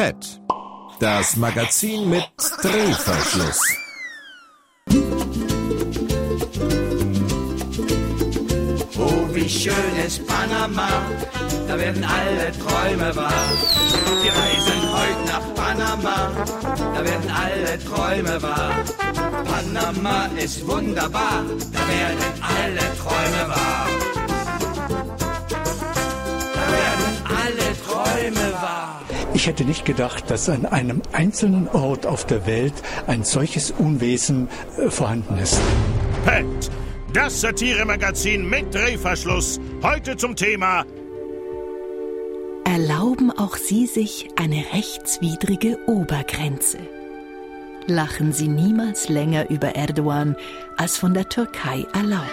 PET, das Magazin mit Drehverschluss. Oh, wie schön ist Panama, da werden alle Träume wahr. Wir reisen heute nach Panama, da werden alle Träume wahr. Panama ist wunderbar, da werden alle Träume wahr. Da werden alle Träume wahr. Ich hätte nicht gedacht, dass an einem einzelnen Ort auf der Welt ein solches Unwesen äh, vorhanden ist. Pet, das Satiremagazin mit Drehverschluss. Heute zum Thema Erlauben auch Sie sich eine rechtswidrige Obergrenze? Lachen Sie niemals länger über Erdogan als von der Türkei erlaubt.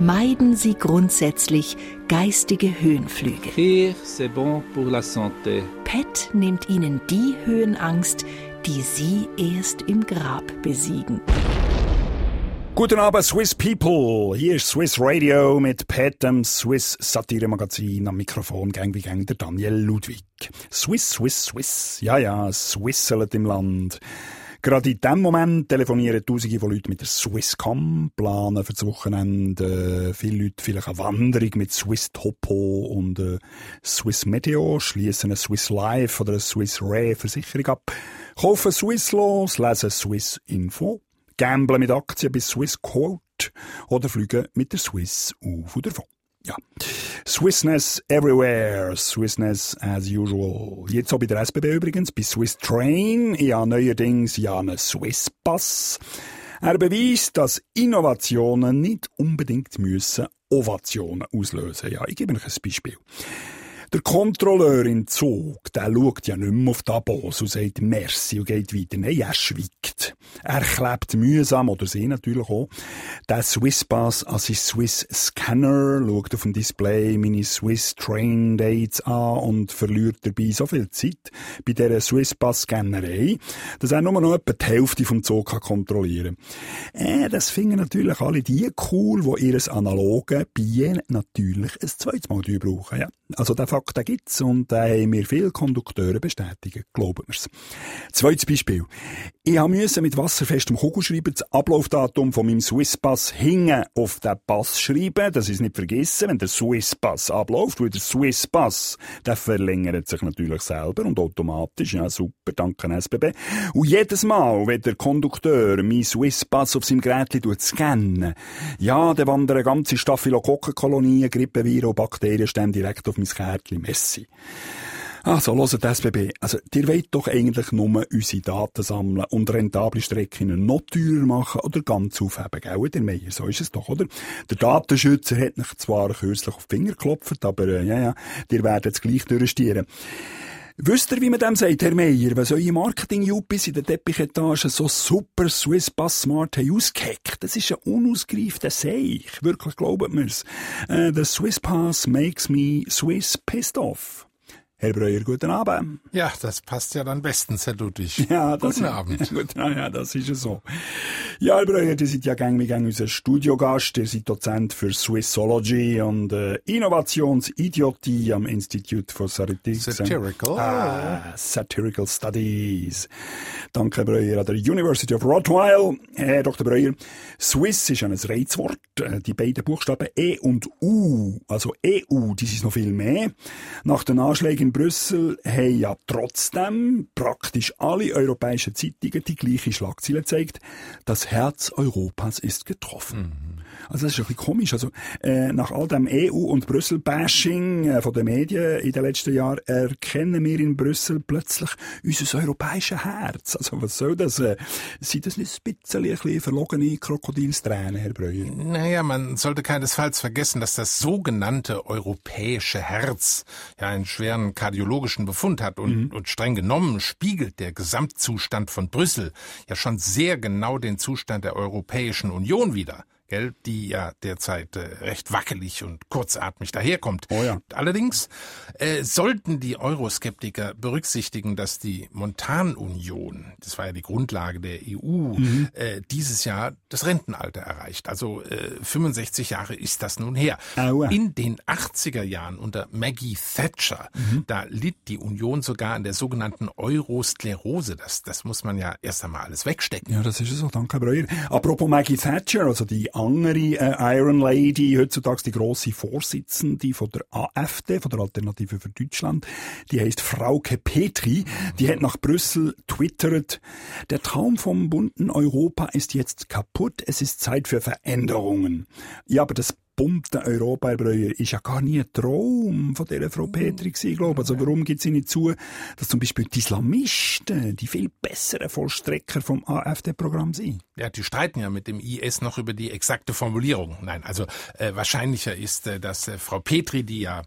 Meiden Sie grundsätzlich geistige Höhenflüge. Bon pour la santé. PET nimmt Ihnen die Höhenangst, die Sie erst im Grab besiegen. Guten Abend, Swiss People. Hier ist Swiss Radio mit Pat, dem Swiss Satire-Magazin am Mikrofon, gang wie gang, der Daniel Ludwig. Swiss, Swiss, Swiss. Ja, ja, Swisselet im Land. Gerade in diesem Moment telefonieren Tausende von Leuten mit der Swisscom, planen für das Wochenende äh, viele Leute vielleicht eine Wanderung mit Swiss Topo und äh, Swiss Meteo, schließen eine Swiss Life oder eine Swiss Ray Versicherung ab, kaufen Swiss los, lesen Swiss Info, gamblen mit Aktien bis Swiss Quote oder fliegen mit der Swiss auf oder davon. Ja. Swissness everywhere. Swissness as usual. Jetzt auch bei der SBB übrigens, bei Swiss Train. Ja, neuerdings ja einen Swiss Pass. Er beweist, dass Innovationen nicht unbedingt müssen Ovationen auslösen. Ja, ich gebe euch ein Beispiel. Der Kontrolleur im Zug, der schaut ja nicht mehr auf die Abos und sagt Merci und geht weiter. Nein, er schweigt. Er klebt mühsam, oder sie natürlich auch, den Swisspass an sein Swiss Scanner, schaut auf dem Display meine Swiss Train Dates an und verliert dabei so viel Zeit bei dieser Swisspass-Scannerei, dass er nur noch etwa die Hälfte vom Zug kontrollieren kann. Äh, das finden natürlich alle die cool, die ihres analogen Bier natürlich ein zweites Mal brauchen. Ja. Also der Fakt, den gibt's und da haben mir viele Kondukteure bestätigen, glauben wir's. Zweites Beispiel. Ich musste mit wasserfestem Kugelschreiber das Ablaufdatum von meinem Swisspass hinten auf den Pass schreiben, dass ich es nicht vergessen, wenn der Swisspass abläuft, weil der Swisspass, der verlängert sich natürlich selber und automatisch, ja super, danke SBB. Und jedes Mal, wenn der Kondukteur meinen Swisspass auf seinem Gerät scannen, ja, dann wandern ganze Staphylokokkenkolonien, Grippeviren und Bakterienstämme direkt auf mein Kärtchen. Messi. Also, hört SBB. Also, ihr wollt doch eigentlich nur unsere Daten sammeln und rentable Strecken noch teurer machen oder ganz aufheben, gell, der Meier? So ist es doch, oder? Der Datenschützer hat mich zwar kürzlich auf die Finger geklopft, aber, äh, ja, ja, ihr werdet es gleich durchstieren. Wisst ihr, wie man dem sagt, Herr Meier, was eure Marketing-Juppies in der Teppichetage so super Swiss Pass Smart haben ausgehackt? Das ist ein unausgereifter Seich. Wirklich, glaubt mir's. Äh, der Swiss Pass makes me Swiss pissed off. Herr Breuer, guten Abend. Ja, das passt ja dann bestens, Herr Ludwig. Ja, das guten Abend. Gut, ja, das ist ja so. Ja, Herr Breuer, ihr seid ja gäng wie gäng unser Studiogast. Ihr seid Dozent für Swissology und äh, Innovationsidiotie am Institute for Satirical, Satirical. Ah, Satirical Studies. Danke, Herr Breuer, an der University of Rottweil. Herr Dr. Breuer, Swiss ist ein Reizwort. Äh, Die beiden Buchstaben E und U, also EU, die sind noch viel mehr. Nach den Anschlägen in Brüssel haben ja trotzdem praktisch alle europäischen Zeitungen die gleiche Schlagzeile gezeigt. Das Herz Europas ist getroffen. Also das ist ein bisschen komisch. Also äh, nach all dem EU- und Brüssel-Bashing äh, von den Medien in den letzten Jahren erkennen wir in Brüssel plötzlich unser europäisches Herz. Also was soll das? Äh, sind das nicht ein bisschen, ein bisschen verlogene Krokodilstränen, Herr Breuer? Naja, man sollte keinesfalls vergessen, dass das sogenannte europäische Herz ja einen schweren kardiologischen Befund hat und, und streng genommen spiegelt der Gesamtzustand von Brüssel ja schon sehr genau den Zustand der Europäischen Union wider. Gell, die ja derzeit äh, recht wackelig und kurzatmig daherkommt. Oh ja. Allerdings äh, sollten die Euroskeptiker berücksichtigen, dass die Montanunion, das war ja die Grundlage der EU, Mhm. äh, dieses Jahr das Rentenalter erreicht. Also äh, 65 Jahre ist das nun her. Aua. In den 80er Jahren unter Maggie Thatcher, Mhm. da litt die Union sogar an der sogenannten Eurosklerose. Das, das muss man ja erst einmal alles wegstecken. Ja, das ist so, danke, Herr Breuer. Apropos Maggie Thatcher, also die andere äh, Iron Lady, heutzutage die grosse Vorsitzende von der AfD, von der Alternative für Deutschland, die heißt Frauke Petri, die hat nach Brüssel twittert, der Traum vom bunten Europa ist jetzt kaputt, es ist Zeit für Veränderungen. Ja, aber das bunte Europa, Herr Breuer, ist ja gar nie ein Traum von dieser Frau Petri gewesen, glaube. Also warum gibt sie nicht zu, dass zum Beispiel die Islamisten die viel besseren Vollstrecker vom AfD-Programm sind? Ja, die streiten ja mit dem IS noch über die exakte Formulierung. Nein, also äh, wahrscheinlicher ist, äh, dass äh, Frau Petri, die ja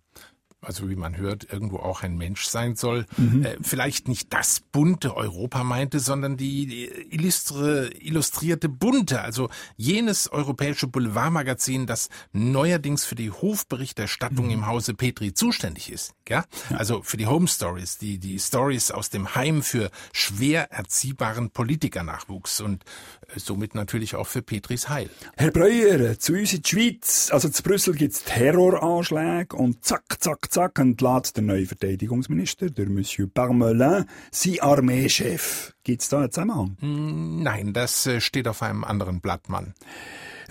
also wie man hört, irgendwo auch ein Mensch sein soll, äh, vielleicht nicht das bunte Europa meinte, sondern die, illustre, illustrierte bunte, also jenes europäische Boulevardmagazin, das neuerdings für die Hofberichterstattung im Hause Petri zuständig ist. Ja? Also für die Home Stories, die, die Stories aus dem Heim für schwer erziehbaren Politikernachwuchs und äh, somit natürlich auch für Petris Heil. Herr Breuer, zu uns in die Schweiz, also zu Brüssel gibt's Terroranschläge und zack, zack, zack entlädt der neue Verteidigungsminister, der Monsieur Parmelin, sein Armeechef. Gibt's da einen Zusammenhang? Nein, das äh, steht auf einem anderen Blatt, Mann.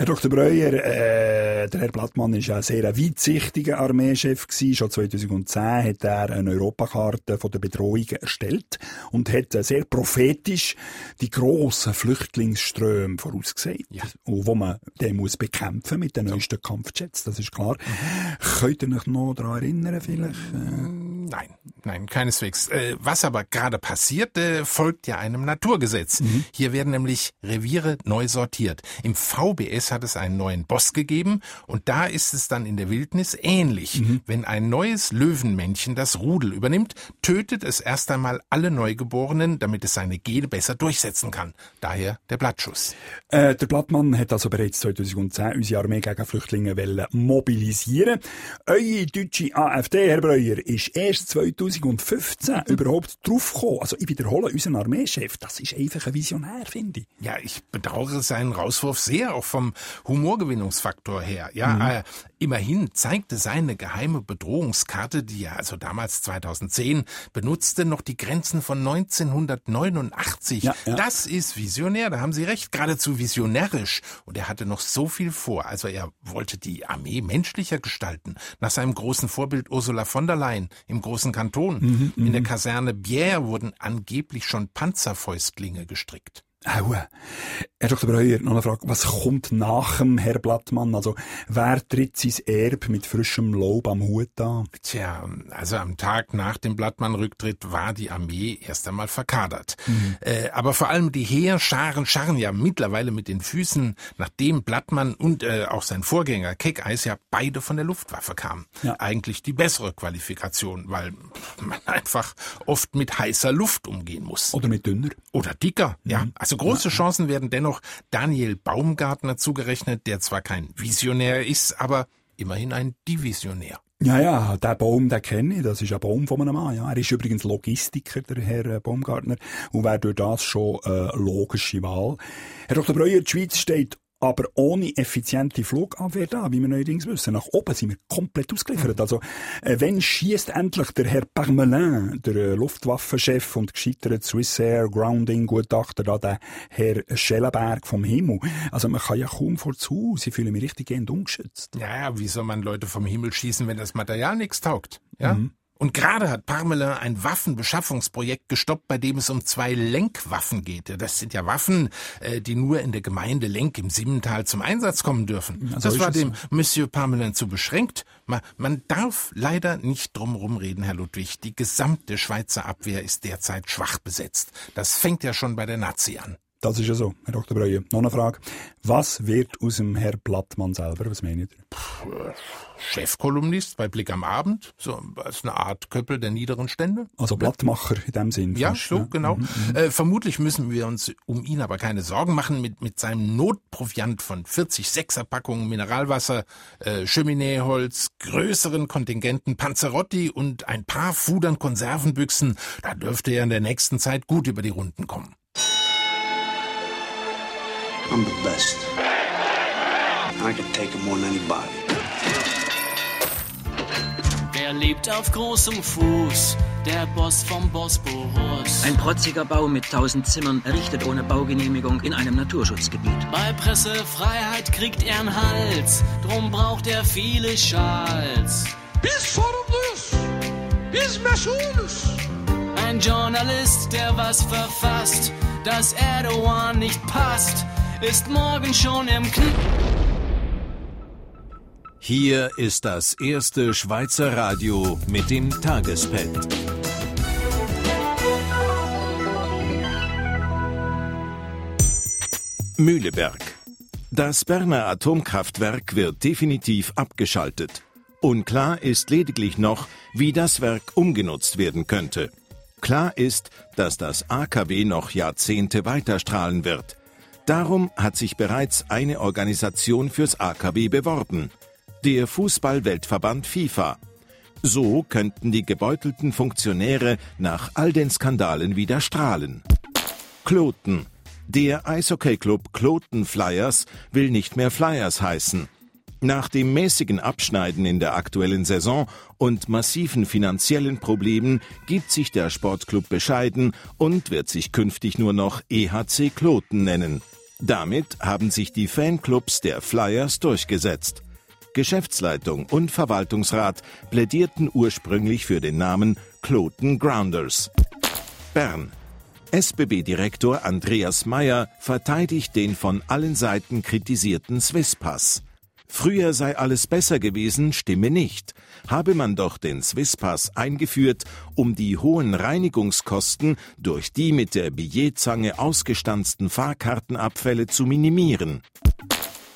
Herr Dr. Breuer, äh, der Herr Blattmann ist ein sehr weitsichtiger Armeechef gewesen. Schon 2010 hat er eine Europakarte von der Bedrohungen erstellt und hat äh, sehr prophetisch die grossen Flüchtlingsströme vorausgesehen, und wo man den muss bekämpfen mit den neuesten Kampfjets. Das ist klar. Könnt ihr euch noch daran erinnern, vielleicht? Äh, Nein, nein, keineswegs. Äh, was aber gerade passiert, äh, folgt ja einem Naturgesetz. Hier werden nämlich Reviere neu sortiert. Im VBS hat es einen neuen Boss gegeben und da ist es dann in der Wildnis ähnlich. Wenn ein neues Löwenmännchen das Rudel übernimmt, tötet es erst einmal alle Neugeborenen, damit es seine Gene besser durchsetzen kann. Daher der Blattschuss. Äh, der Blattmann hat also bereits 2010 unsere Armee gegen Flüchtlinge mobilisieren. Eure deutsche AfD, Herr Breuer, ist erst 2015 überhaupt draufgekommen. Also ich wiederhole, unseren Armeechef, das ist einfach ein Visionär, finde ich. Ja, ich bedauere seinen Rauswurf sehr, auch vom Humorgewinnungsfaktor her. Ja, äh, immerhin zeigte seine geheime Bedrohungskarte, die er also damals 2010 benutzte, noch die Grenzen von 1989. Ja, ja. Das ist visionär, da haben Sie recht, geradezu visionärisch. Und er hatte noch so viel vor. Also er wollte die Armee menschlicher gestalten, nach seinem großen Vorbild Ursula von der Leyen im großen Kanton. In der Kaserne Bière wurden angeblich schon Panzerfäustlinge gestrickt. Aua. Herr Dr. Breuer, noch eine Frage. Was kommt nach dem Herr Blattmann? Also, wer tritt sein Erb mit frischem Lob am Hut an? Tja, also am Tag nach dem Blattmann-Rücktritt war die Armee erst einmal verkadert. Äh, aber vor allem die Heerscharen scharren ja mittlerweile mit den Füßen, nachdem Blattmann und äh, auch sein Vorgänger Keckeis ja beide von der Luftwaffe kamen. Ja. Eigentlich die bessere Qualifikation, weil man einfach oft mit heißer Luft umgehen muss. Oder mit dünner? Oder dicker, ja. Also große Chancen werden dennoch Daniel Baumgartner zugerechnet, der zwar kein Visionär ist, aber immerhin ein Divisionär. Ja, ja, der Baum, den kenne ich. Das ist ein Baum von einem Mann. Ja. Er ist übrigens Logistiker, der Herr äh, Baumgartner, und wäre durch das schon eine logische Wahl. Herr Dr. Breuer, die Schweiz steht aber ohne effiziente Flugabwehr da, wie wir neuerdings wissen. Nach oben sind wir komplett ausgeliefert. Also, äh, wenn schießt endlich der Herr Parmelin, der äh, Luftwaffenchef und gescheiterte Swissair Grounding Gutachter, da der Herr Schellenberg vom Himmel. Also, man kann ja kaum vor zu. Sie fühlen mich richtig gehend ungeschützt. Ja, ja, wie soll man Leute vom Himmel schießen, wenn das Material nichts taugt? Ja? Und gerade hat Parmelin ein Waffenbeschaffungsprojekt gestoppt, bei dem es um zwei Lenkwaffen geht. Das sind ja Waffen, äh, die nur in der Gemeinde Lenk im Simmental zum Einsatz kommen dürfen. das war dem. Monsieur Parmelin zu beschränkt. Man, darf leider nicht drum rumreden, Herr Ludwig. Die gesamte Schweizer Abwehr ist derzeit schwach besetzt. Das fängt ja schon bei der Nazi an. Das ist ja so, Herr Dr. Breuer. Noch eine Frage. Was wird aus dem Herr Blattmann selber? Was meint ihr? Chefkolumnist bei Blick am Abend, so als eine Art Köppel der niederen Stände. Also Blattmacher in dem Sinn. Ja, fast, so, ne? genau. Mhm, mhm. Äh, vermutlich müssen wir uns um ihn aber keine Sorgen machen. Mit, mit seinem Notproviant von 40 Sechserpackungen Mineralwasser, äh, Chemineeholz, größeren Kontingenten Panzerotti und ein paar Fudern Konservenbüchsen, da dürfte er in der nächsten Zeit gut über die Runden kommen. I'm the best. I can take it more than anybody. Er lebt auf großem Fuß, der Boss vom Bosporus. Ein protziger Bau mit tausend Zimmern, errichtet ohne Baugenehmigung in einem Naturschutzgebiet. Bei Pressefreiheit kriegt er einen Hals, drum braucht er viele Schals. Bis sorumluyuz, biz mesulüz. Ein Journalist, der was verfasst, dass Erdogan nicht passt, ist morgen schon im Kn... Hier ist das erste Schweizer Radio mit dem Tagespad. Mühleberg. Das Berner Atomkraftwerk wird definitiv abgeschaltet. Unklar ist lediglich noch, wie das Werk umgenutzt werden könnte. Klar ist, dass das AKW noch Jahrzehnte weiterstrahlen wird. Darum hat sich bereits eine Organisation fürs AKW beworben, der Fußball-Weltverband FIFA. So könnten die gebeutelten Funktionäre nach all den Skandalen wieder strahlen. Kloten. Der Eishockey-Club Kloten Flyers will nicht mehr Flyers heißen. Nach dem mäßigen Abschneiden in der aktuellen Saison und massiven finanziellen Problemen gibt sich der Sportclub bescheiden und wird sich künftig nur noch EHC Kloten nennen. Damit haben sich die Fanclubs der Flyers durchgesetzt. Geschäftsleitung und Verwaltungsrat plädierten ursprünglich für den Namen Kloten Grounders. Bern. SBB-Direktor Andreas Mayer verteidigt den von allen Seiten kritisierten Swisspass. Früher sei alles besser gewesen, stimme nicht. Habe man doch den Swisspass eingeführt, um die hohen Reinigungskosten durch die mit der Billetzange ausgestanzten Fahrkartenabfälle zu minimieren.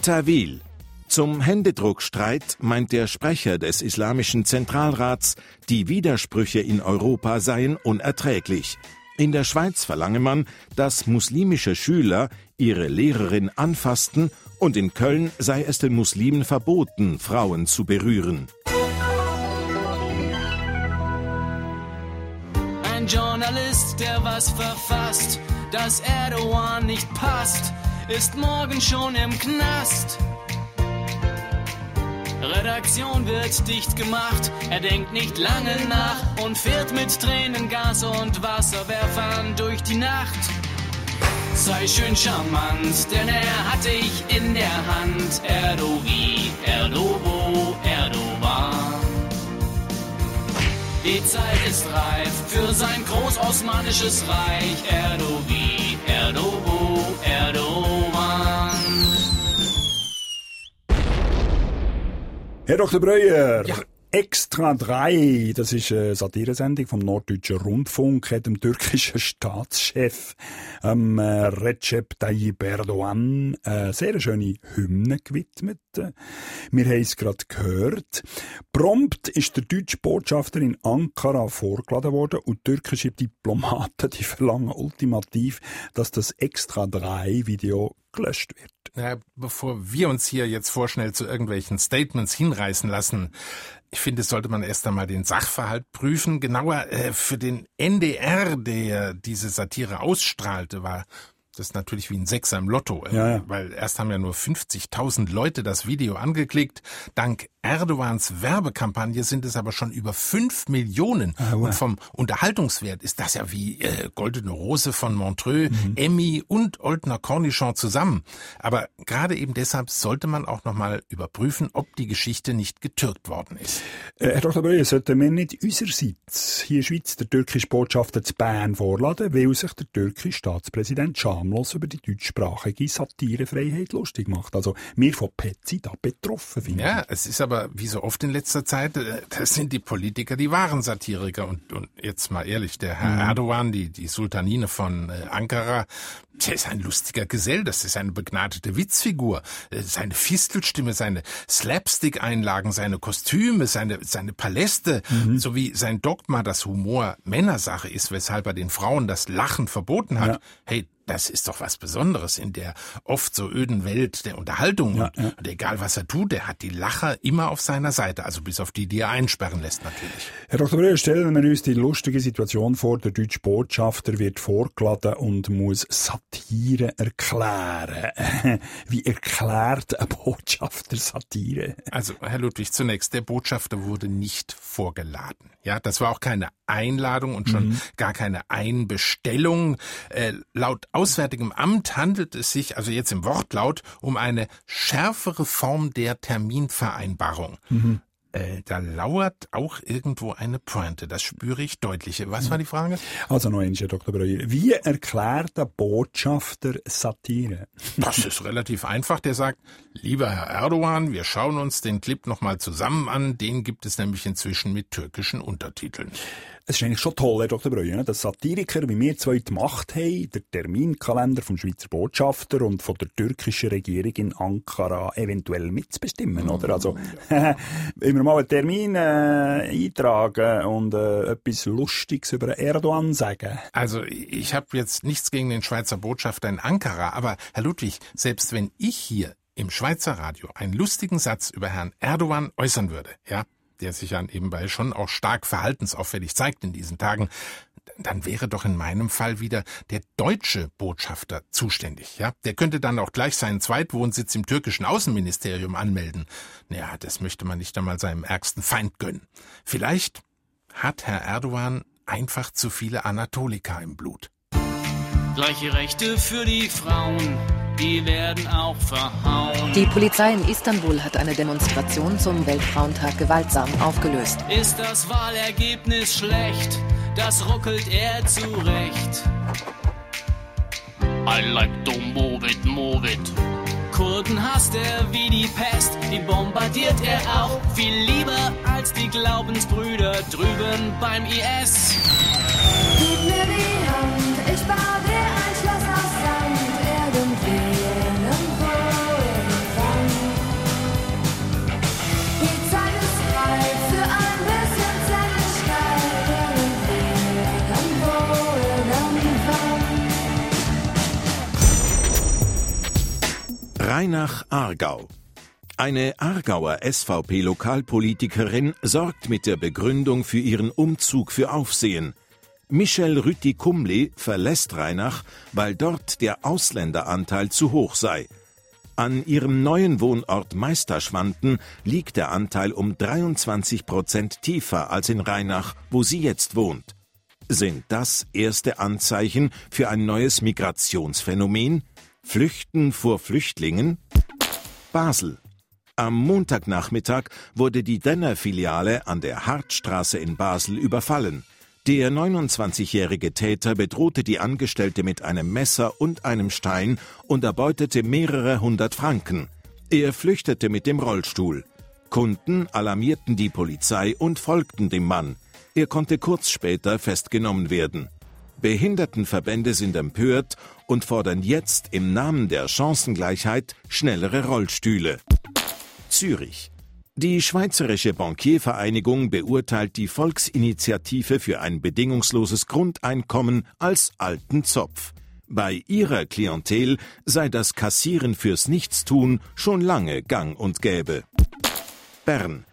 Tawil. Zum Händedruckstreit meint der Sprecher des Islamischen Zentralrats, die Widersprüche in Europa seien unerträglich. In der Schweiz verlange man, dass muslimische Schüler ihre Lehrerin anfassten und in Köln sei es den Muslimen verboten, Frauen zu berühren. Ein Journalist, der was verfasst, dass Erdogan nicht passt, ist morgen schon im Knast. Redaktion wird dicht gemacht, er denkt nicht lange nach und fährt mit Tränengas und Wasserwerfern durch die Nacht. Sei schön charmant, denn er hat dich in der Hand. Erdovi, Erdobo, Erdogan. Die Zeit ist reif für sein großosmanisches Reich. Erdovi, Herr Dr. Breuer, Ja. Extra 3, das ist eine Satiresendung vom Norddeutschen Rundfunk, hat dem türkischen Staatschef ähm, äh, Recep Tayyip Erdogan eine sehr schöne Hymne gewidmet. Äh, Wir haben es gerade gehört. Prompt ist der deutsche Botschafter in Ankara vorgeladen worden und türkische Diplomaten die verlangen ultimativ, dass das Extra 3 Video gelöscht wird. Ja, bevor wir uns hier jetzt vorschnell zu irgendwelchen Statements hinreißen lassen, ich finde, sollte man erst einmal den Sachverhalt prüfen. Genauer äh, für den NDR, der diese Satire ausstrahlte, war das ist natürlich wie ein Sechser im Lotto, äh, Ja, ja. weil erst haben ja nur 50.000 Leute das Video angeklickt. Dank Erdogans Werbekampagne sind es aber schon über 5 Millionen. Ah, wow. Und vom Unterhaltungswert ist das ja wie äh, Goldene Rose von Montreux, Mhm. Emmy und Oldner Cornichon zusammen. Aber gerade eben deshalb sollte man auch nochmal überprüfen, ob die Geschichte nicht getürkt worden ist. Äh, Herr Dr. Breuer, sollten wir nicht userseits hier in der Schweiz der türkische Botschafter zu Bern vorladen, weil sich der türkische Staatspräsident schamlos über die deutschsprachige Satirefreiheit lustig macht? Also, wir von Petzi da betroffen, finde Ja, ich. es ist aber aber wie so oft in letzter Zeit, äh, das sind die Politiker die wahren Satiriker. Und, und jetzt mal ehrlich, der Herr Mhm. Erdogan, die, die Sultanine von äh, Ankara, der ist ein lustiger Gesell, das ist eine begnadete Witzfigur. Äh, Seine Fistelstimme, seine Slapstick-Einlagen, seine Kostüme, seine, seine Paläste, Mhm. sowie sein Dogma, dass Humor Männersache ist, weshalb er den Frauen das Lachen verboten hat. Ja. Hey, das ist doch was Besonderes in der oft so öden Welt der Unterhaltung. Ja, ja. Und egal was er tut, er hat die Lacher immer auf seiner Seite, also bis auf die, die er einsperren lässt natürlich. Herr Dr. Breuer, stellen wir uns die lustige Situation vor, der deutsche Botschafter wird vorgeladen und muss Satire erklären. Wie erklärt ein Botschafter Satire? Also, Herr Ludwig, zunächst, der Botschafter wurde nicht vorgeladen. Ja, das war auch keine Einladung und schon Mhm. gar keine Einbestellung. Äh, laut Auswärtigem Amt handelt es sich also jetzt im Wortlaut um eine schärfere Form der Terminvereinbarung. Mhm. Äh, da lauert auch irgendwo eine Pointe, das spüre ich deutlich. Was war die Frage? Also noch einmal, Herr Dr. Breuer. Wie erklärt ein Botschafter Satire? Das ist relativ einfach. Der sagt, lieber Herr Erdogan, wir schauen uns den Clip nochmal zusammen an. Den gibt es nämlich inzwischen mit türkischen Untertiteln. Es ist eigentlich schon toll, Herr Dr. Breuer, ne, dass Satiriker wie wir zwei die Macht haben, der Terminkalender vom Schweizer Botschafter und von der türkischen Regierung in Ankara eventuell mitzubestimmen, oder? Also, wenn wir mal einen Termin äh, eintragen und äh, etwas Lustiges über Erdogan sagen. Also ich habe jetzt nichts gegen den Schweizer Botschafter in Ankara, aber Herr Ludwig, selbst wenn ich hier im Schweizer Radio einen lustigen Satz über Herrn Erdogan äußern würde, ja, der sich ja nebenbei schon auch stark verhaltensauffällig zeigt in diesen Tagen, dann wäre doch in meinem Fall wieder der deutsche Botschafter zuständig, ja? Der könnte dann auch gleich seinen Zweitwohnsitz im türkischen Außenministerium anmelden. Ja, das möchte man nicht einmal seinem ärgsten Feind gönnen. Vielleicht hat Herr Erdogan einfach zu viele Anatoliker im Blut. Gleiche Rechte für die Frauen, die werden auch verhauen. Die Polizei in Istanbul hat eine Demonstration zum Weltfrauentag gewaltsam aufgelöst. Ist das Wahlergebnis schlecht? Das ruckelt er zurecht. I like to move it, move it. Kurden hasst er wie die Pest, die bombardiert er auch viel lieber als die Glaubensbrüder drüben beim IS. Gib mir Rheinach Aargau. Eine Aargauer SVP-Lokalpolitikerin sorgt mit der Begründung für ihren Umzug für Aufsehen. Michel Rütti-Kumli verlässt Rheinach, weil dort der Ausländeranteil zu hoch sei. An ihrem neuen Wohnort Meisterschwanden liegt der Anteil um 23 Prozent tiefer als in Rheinach, wo sie jetzt wohnt. Sind das erste Anzeichen für ein neues Migrationsphänomen? Flüchten vor Flüchtlingen? Basel. Am Montagnachmittag wurde die Denner-Filiale an der Hartstraße in Basel überfallen. Der 29-jährige Täter bedrohte die Angestellte mit einem Messer und einem Stein und erbeutete mehrere hundert Franken. Er flüchtete mit dem Rollstuhl. Kunden alarmierten die Polizei und folgten dem Mann. Er konnte kurz später festgenommen werden. Behindertenverbände sind empört und fordern jetzt im Namen der Chancengleichheit schnellere Rollstühle. Zürich. Die Schweizerische Bankiervereinigung beurteilt die Volksinitiative für ein bedingungsloses Grundeinkommen als alten Zopf. Bei ihrer Klientel sei das Kassieren fürs Nichtstun schon lange gang und gäbe. Bern.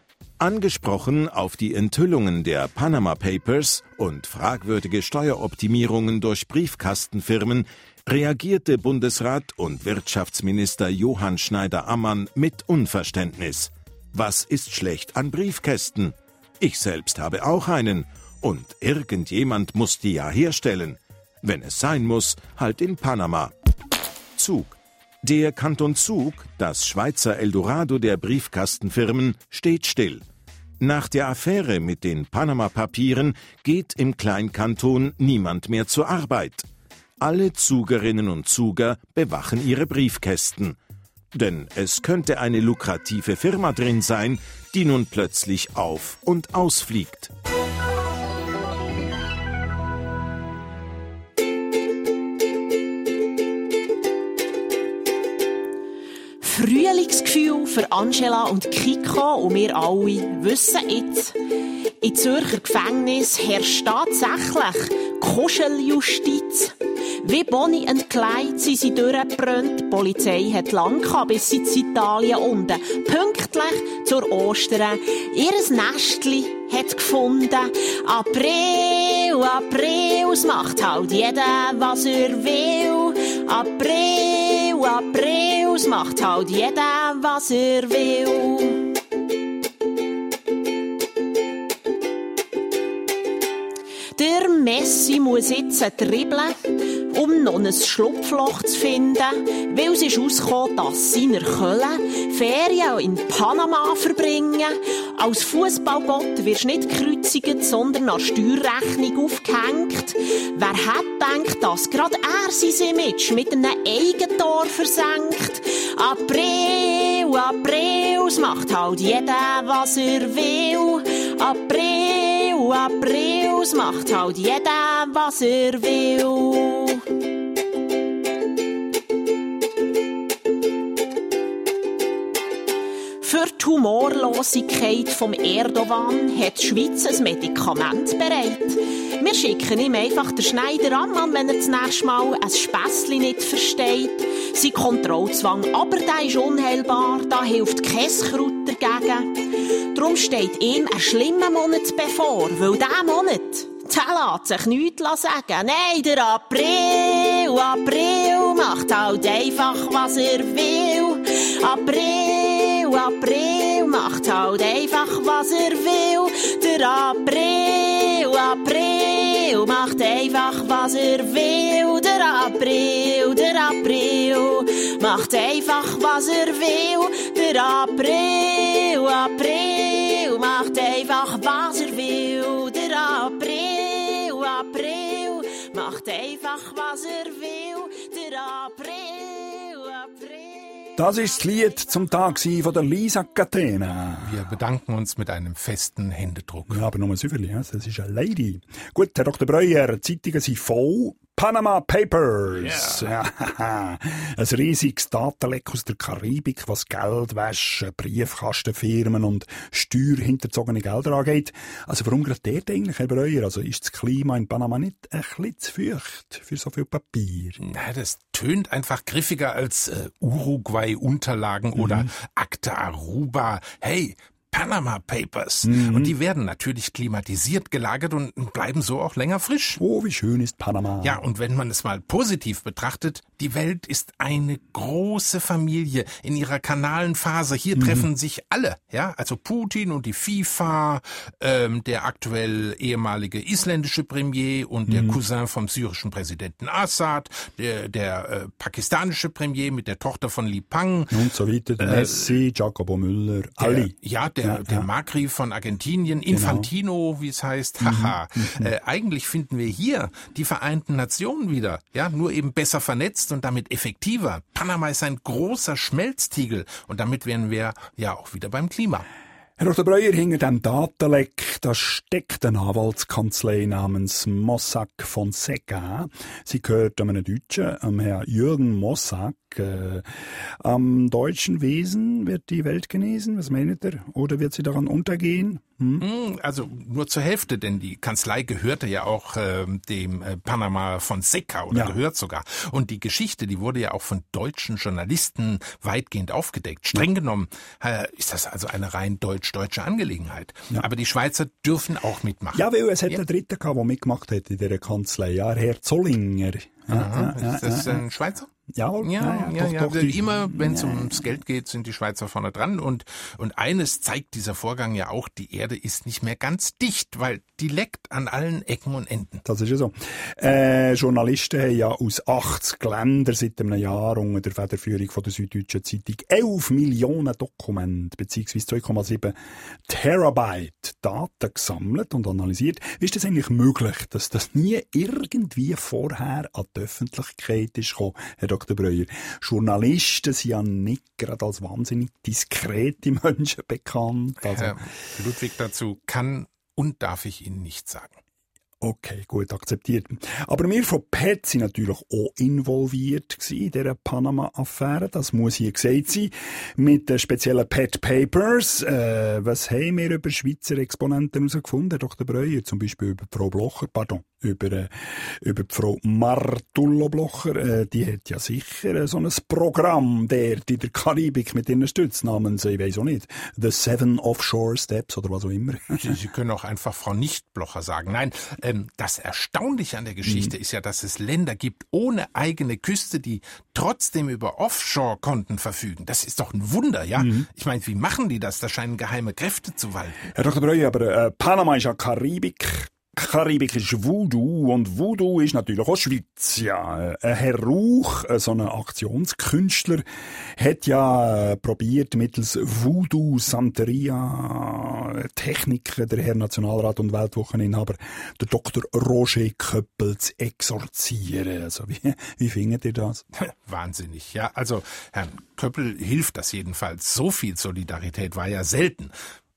Angesprochen auf die Enthüllungen der Panama Papers und fragwürdige Steueroptimierungen durch Briefkastenfirmen reagierte Bundesrat und Wirtschaftsminister Johann Schneider-Ammann mit Unverständnis. Was ist schlecht an Briefkästen? Ich selbst habe auch einen. Und irgendjemand muss die ja herstellen. Wenn es sein muss, halt in Panama. Zug. Der Kanton Zug, das Schweizer Eldorado der Briefkastenfirmen, steht still. Nach der Affäre mit den Panama-Papieren geht im Kleinkanton niemand mehr zur Arbeit. Alle Zugerinnen und Zuger bewachen ihre Briefkästen. Denn es könnte eine lukrative Firma drin sein, die nun plötzlich auf und ausfliegt. Für Angela und Kiko und wir alle wissen jetzt, in Zürcher Gefängnis herrscht tatsächlich Kuscheljustiz. Wie Bonnie und Clyde sind sie durchgebrannt. Die Polizei hat lang gehabt, bis sie in Italien unten pünktlich zur Ostern ihres Nestli hat gefunden. April, April, es macht halt jeder, was er will. April, April, macht halt jeder, was er will. Messi muss jetzt dribbeln, um noch ein Schlupfloch zu finden, weil es ist ausgekommen, dass seine Kölle Ferien in Panama verbringen. Als Fußballbot wirst du nicht gekreuzigt, sondern nach Steuerrechnung aufgehängt. Wer hat gedacht, dass gerade er sein Image mit einem Eigentor versenkt? April, April, es macht halt jeder, was er will. April, April, es macht halt jeder, was er will. Die Humorlosigkeit vom Erdogan hat die Schweiz ein Medikament bereit. Wir schicken ihm einfach den Schneider an, wenn er das nächste Mal ein Späßli nicht versteht. Sein Kontrollzwang, aber der ist unheilbar, da hilft kein Kraut dagegen. Darum steht ihm ein schlimmer Monat bevor, weil dieser Monat, der lässt sich nichts sagen. Nein, der April, April macht halt einfach, was er will. April, April macht halt einfach, was er will. Der April, April macht einfach, was er will. Der April, der April macht einfach, was er will. Der April, April macht einfach, was er will. Der April macht einfach, was er will. Der April, April. Das ist das Lied zum Tag von der Lisa Catena. Wir bedanken uns mit einem festen Händedruck. Ja, aber nur ein Süferli, ja? das ist eine Lady. Gut, Herr Dr. Breuer, die Zeitungen sind voll. Panama Papers. Ja. Ein riesiges Datenleck aus der Karibik, was Geldwäsche, Briefkastenfirmen und steuerhinterzogene Gelder angeht. Also warum gerade dort eigentlich, Herr Breuer? Also ist das Klima in Panama nicht ein bisschen zu feucht für so viel Papier? Na, das tönt einfach griffiger als äh, Uruguay-Unterlagen oder Acta Aruba. Hey, Panama Papers. Mhm. Und die werden natürlich klimatisiert gelagert und bleiben so auch länger frisch. Oh, wie schön ist Panama. Ja, und wenn man es mal positiv betrachtet, die Welt ist eine große Familie in ihrer kanalen Phase. Hier Mhm. treffen sich alle, ja, also Putin und die FIFA, ähm, der aktuell ehemalige isländische Premier und der Mhm. Cousin vom syrischen Präsidenten Assad, der, der äh, pakistanische Premier mit der Tochter von Li Pang. Und so weiter. Der Äh, Messi, Jacobo Müller, Der, alle. ja, der, Ja, der ja. Genau. Macri von Argentinien, Infantino, wie es heißt, haha. Mhm, Äh, eigentlich finden wir hier die Vereinten Nationen wieder, ja, nur eben besser vernetzt und damit effektiver. Panama ist ein großer Schmelztiegel und damit wären wir ja auch wieder beim Klima. Herr Dr. Breuer, hinter dem Datenleck, da steckt eine Anwaltskanzlei namens Mossack Fonseca. Sie gehört einem Deutschen, am Herrn Jürgen Mossack. Äh, am deutschen Wesen wird die Welt genesen, was meint ihr? Oder wird sie daran untergehen? Hm? Hm, Also nur zur Hälfte, denn die Kanzlei gehörte ja auch ähm, dem äh, Panama Fonseca oder Ja. gehört sogar. Und die Geschichte, die wurde ja auch von deutschen Journalisten weitgehend aufgedeckt. Streng genommen äh, ist das also eine rein deutsch-deutsche Angelegenheit. Aber die Schweizer dürfen auch mitmachen. Ja, weil es hat einen Dritten gehabt, der mitgemacht hat in dieser Kanzlei. Ja, Herr Zollinger. Ja, Aha, ja, ist das ja, ja. ein Schweizer? Ja, Ja, ja, ja, ja. doch, doch, die- Immer, wenn es ja, ums Geld geht, sind die Schweizer vorne dran. Und, und eines zeigt dieser Vorgang ja auch, die Erde ist nicht mehr ganz dicht, weil die leckt an allen Ecken und Enden. Das ist ja so. Äh, Journalisten haben ja aus 80 Ländern seit einem Jahr unter der Federführung von der Süddeutschen Zeitung 11 Millionen Dokumente beziehungsweise 2,7 Terabyte Daten gesammelt und analysiert. Wie ist das eigentlich möglich, dass das nie irgendwie vorher an die Öffentlichkeit ist gekommen, Dr. Breuer. Journalisten sind ja nicht gerade als wahnsinnig diskrete Menschen bekannt. Also, Herr Ludwig dazu kann und darf ich Ihnen nicht sagen. Okay, gut, akzeptiert. Aber wir von PET sind natürlich auch involviert in dieser Panama-Affäre. Das muss hier gesagt sein. Mit den speziellen PET Papers. Äh, was haben wir über Schweizer Exponenten herausgefunden, Dr. Breuer? Zum Beispiel über Frau Blocher, pardon, über, äh, über Frau Martullo Blocher. Äh, die hat ja sicher äh, so ein Programm dort in der Karibik mit ihren Stütz namens, ich weiß auch nicht, The Seven Offshore Steps oder was auch immer. Sie, Sie können auch einfach Frau Nicht-Blocher sagen. Nein, ähm, das Erstaunliche an der Geschichte Mhm. ist ja, dass es Länder gibt ohne eigene Küste, die trotzdem über Offshore-Konten verfügen. Das ist doch ein Wunder, ja? Mhm. Ich meine, wie machen die das? Da scheinen geheime Kräfte zu walten. Herr Dr. Breuer, aber äh, Panama ist ja Karibik. Karibik ist Voodoo und Voodoo ist natürlich auch Schweiz. Ja, äh, Herr Rauch, äh, so ein Aktionskünstler, hat ja äh, probiert mittels Voodoo Santeria Techniken der Herr Nationalrat und Weltwocheninhaber der Dr. Roger Köppel zu exorzieren. Also wie, wie findet ihr das? Wahnsinnig, ja. Also, Herrn Köppel hilft das jedenfalls. So viel Solidarität war ja selten.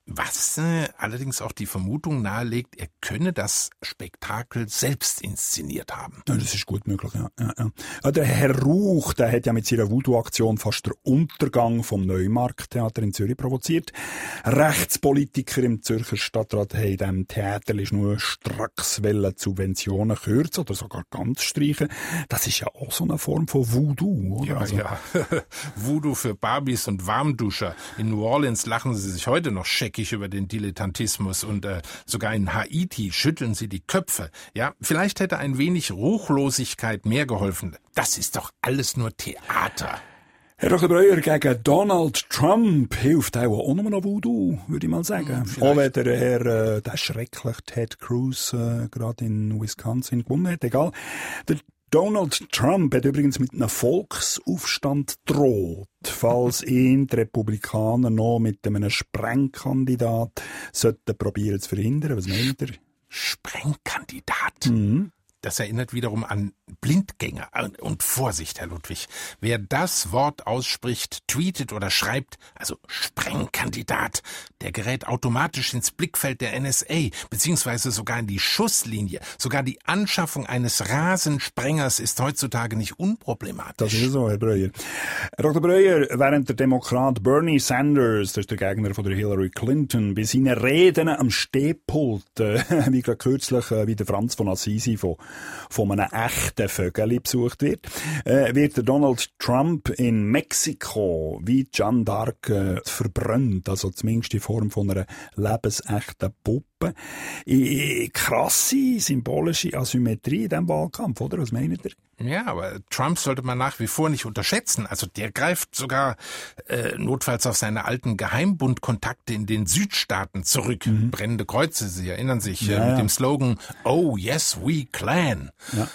Was äh, allerdings auch die Vermutung nahelegt, er könne das Spektakel selbst inszeniert haben. Ja, das ist gut möglich, ja. ja, ja. Der Herr Rauch, der hat ja mit seiner Voodoo-Aktion fast den Untergang vom Neumarkttheater in Zürich provoziert. Rechtspolitiker im Zürcher Stadtrat haben dem Theater nur stracks Subventionen kürzen oder sogar ganz streichen. Das ist ja auch so eine Form von Voodoo, oder? Ja, Also, ja. Voodoo für Barbies und Warmduscher. In New Orleans lachen sie sich heute noch scheckig über den Dilettantismus und äh, sogar in Haiti schütteln sie die Köpfe. Ja, vielleicht hätte ein wenig Ruchlosigkeit mehr geholfen. Das ist doch alles nur Theater. Herr Dr. Breuer, gegen Donald Trump hilft auch, auch nur noch Voodoo, würde ich mal sagen. auch wenn der Herr, äh, der schrecklich Ted Cruz äh, gerade in Wisconsin gewonnen hat, egal. Der Donald Trump hat übrigens mit einem Volksaufstand droht, falls ihn die Republikaner noch mit einem Sprengkandidat sollten probieren zu verhindern. Was meint ihr? Sprengkandidat. Mhm. Das erinnert wiederum an Blindgänger. Und Vorsicht, Herr Ludwig. Wer das Wort ausspricht, tweetet oder schreibt, also Sprengkandidat, der gerät automatisch ins Blickfeld der NSA, beziehungsweise sogar in die Schusslinie. Sogar die Anschaffung eines Rasensprengers ist heutzutage nicht unproblematisch. Das ist so, Herr Breuer. Herr Dr. Breuer, während der Demokrat Bernie Sanders, das ist der Gegner von der Hillary Clinton, bei seinen Reden am Stehpult, äh, wie gerade kürzlich, äh, wie der Franz von Assisi von, von einem echten Vögel besucht wird, äh, wird der Donald Trump in Mexiko wie Jeanne d'Arc äh, verbrannt, also zumindest in Form von einer lebensechten Puppe. I, krasse symbolische Asymmetrie in diesem Wahlkampf, oder? Was meint ihr? Ja, aber Trump sollte man nach wie vor nicht unterschätzen. Also der greift sogar äh, notfalls auf seine alten Geheimbundkontakte in den Südstaaten zurück. Brennende Kreuze, Sie erinnern sich, Mhm. Ja, äh, mit ja. dem Slogan Oh yes, we clan. Ja.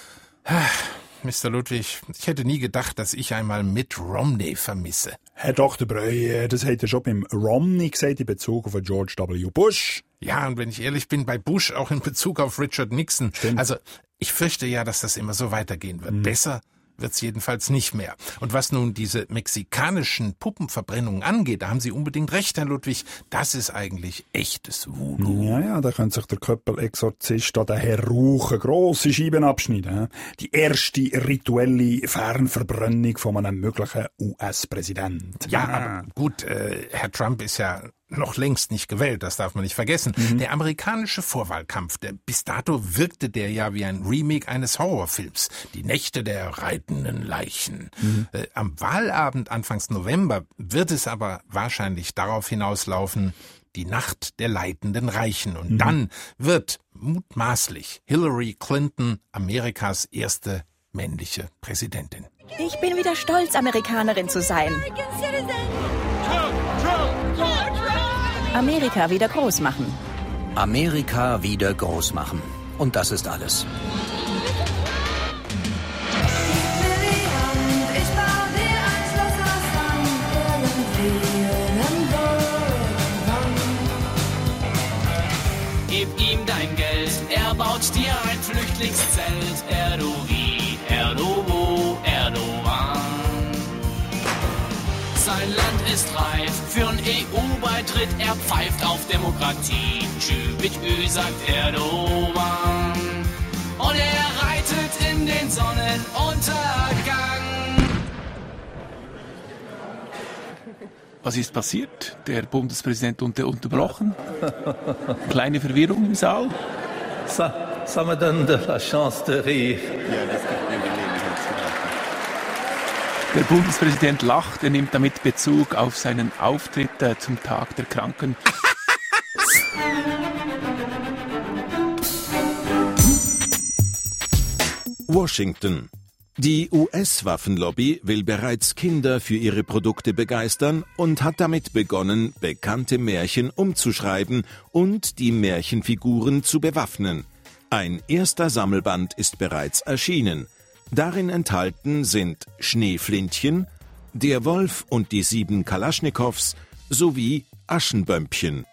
Mr. Ludwig, ich hätte nie gedacht, dass ich einmal Mitt Romney vermisse. Herr Dr. Breuer, das hat er schon beim Romney gesagt in Bezug auf George W. Bush. Ja, und wenn ich ehrlich bin, bei Bush auch in Bezug auf Richard Nixon. Also ich fürchte ja, dass das immer so weitergehen wird. Besser wird's jedenfalls nicht mehr. Und was nun diese mexikanischen Puppenverbrennungen angeht, da haben Sie unbedingt recht, Herr Ludwig. Das ist eigentlich echtes Voodoo. Ja, ja, da könnte sich der Köppel-Exorzist an den Herr Rauch eine grosse Scheiben abschneiden. Die erste rituelle Fernverbrennung von einem möglichen US-Präsident. Ja, aber gut, äh, Herr Trump ist ja noch längst nicht gewählt, das darf man nicht vergessen. Der amerikanische Vorwahlkampf, der, bis dato wirkte der ja wie ein Remake eines Horrorfilms. Die Nächte der reitenden Leichen. Äh, am Wahlabend Anfangs November wird es aber wahrscheinlich darauf hinauslaufen, die Nacht der leitenden Reichen. Und dann wird mutmaßlich Hillary Clinton Amerikas erste männliche Präsidentin. Ich bin wieder stolz, Amerikanerin zu sein. Amerika wieder groß machen. Amerika wieder groß machen. Und das ist alles. Gib ihm dein Geld, er baut dir ein Flüchtlingszelt. Erdogan, Erdobo, ist reif für einen EU-Beitritt. Er pfeift auf Demokratie. Tschü mit Ü, sagt Erdogan. Und er reitet in den Sonnenuntergang. Was ist passiert? Der Bundespräsident unter unterbrochen? Kleine Verwirrung im Saal? Ça, ça me donne de la chance de rire. Der Bundespräsident lacht, er nimmt damit Bezug auf seinen Auftritt äh, zum Tag der Kranken. Washington. Die US-Waffenlobby will bereits Kinder für ihre Produkte begeistern und hat damit begonnen, bekannte Märchen umzuschreiben und die Märchenfiguren zu bewaffnen. Ein erster Sammelband ist bereits erschienen. Darin enthalten sind Schneeflintchen, Der Wolf und die sieben Kalaschnikows sowie Aschenbömpchen.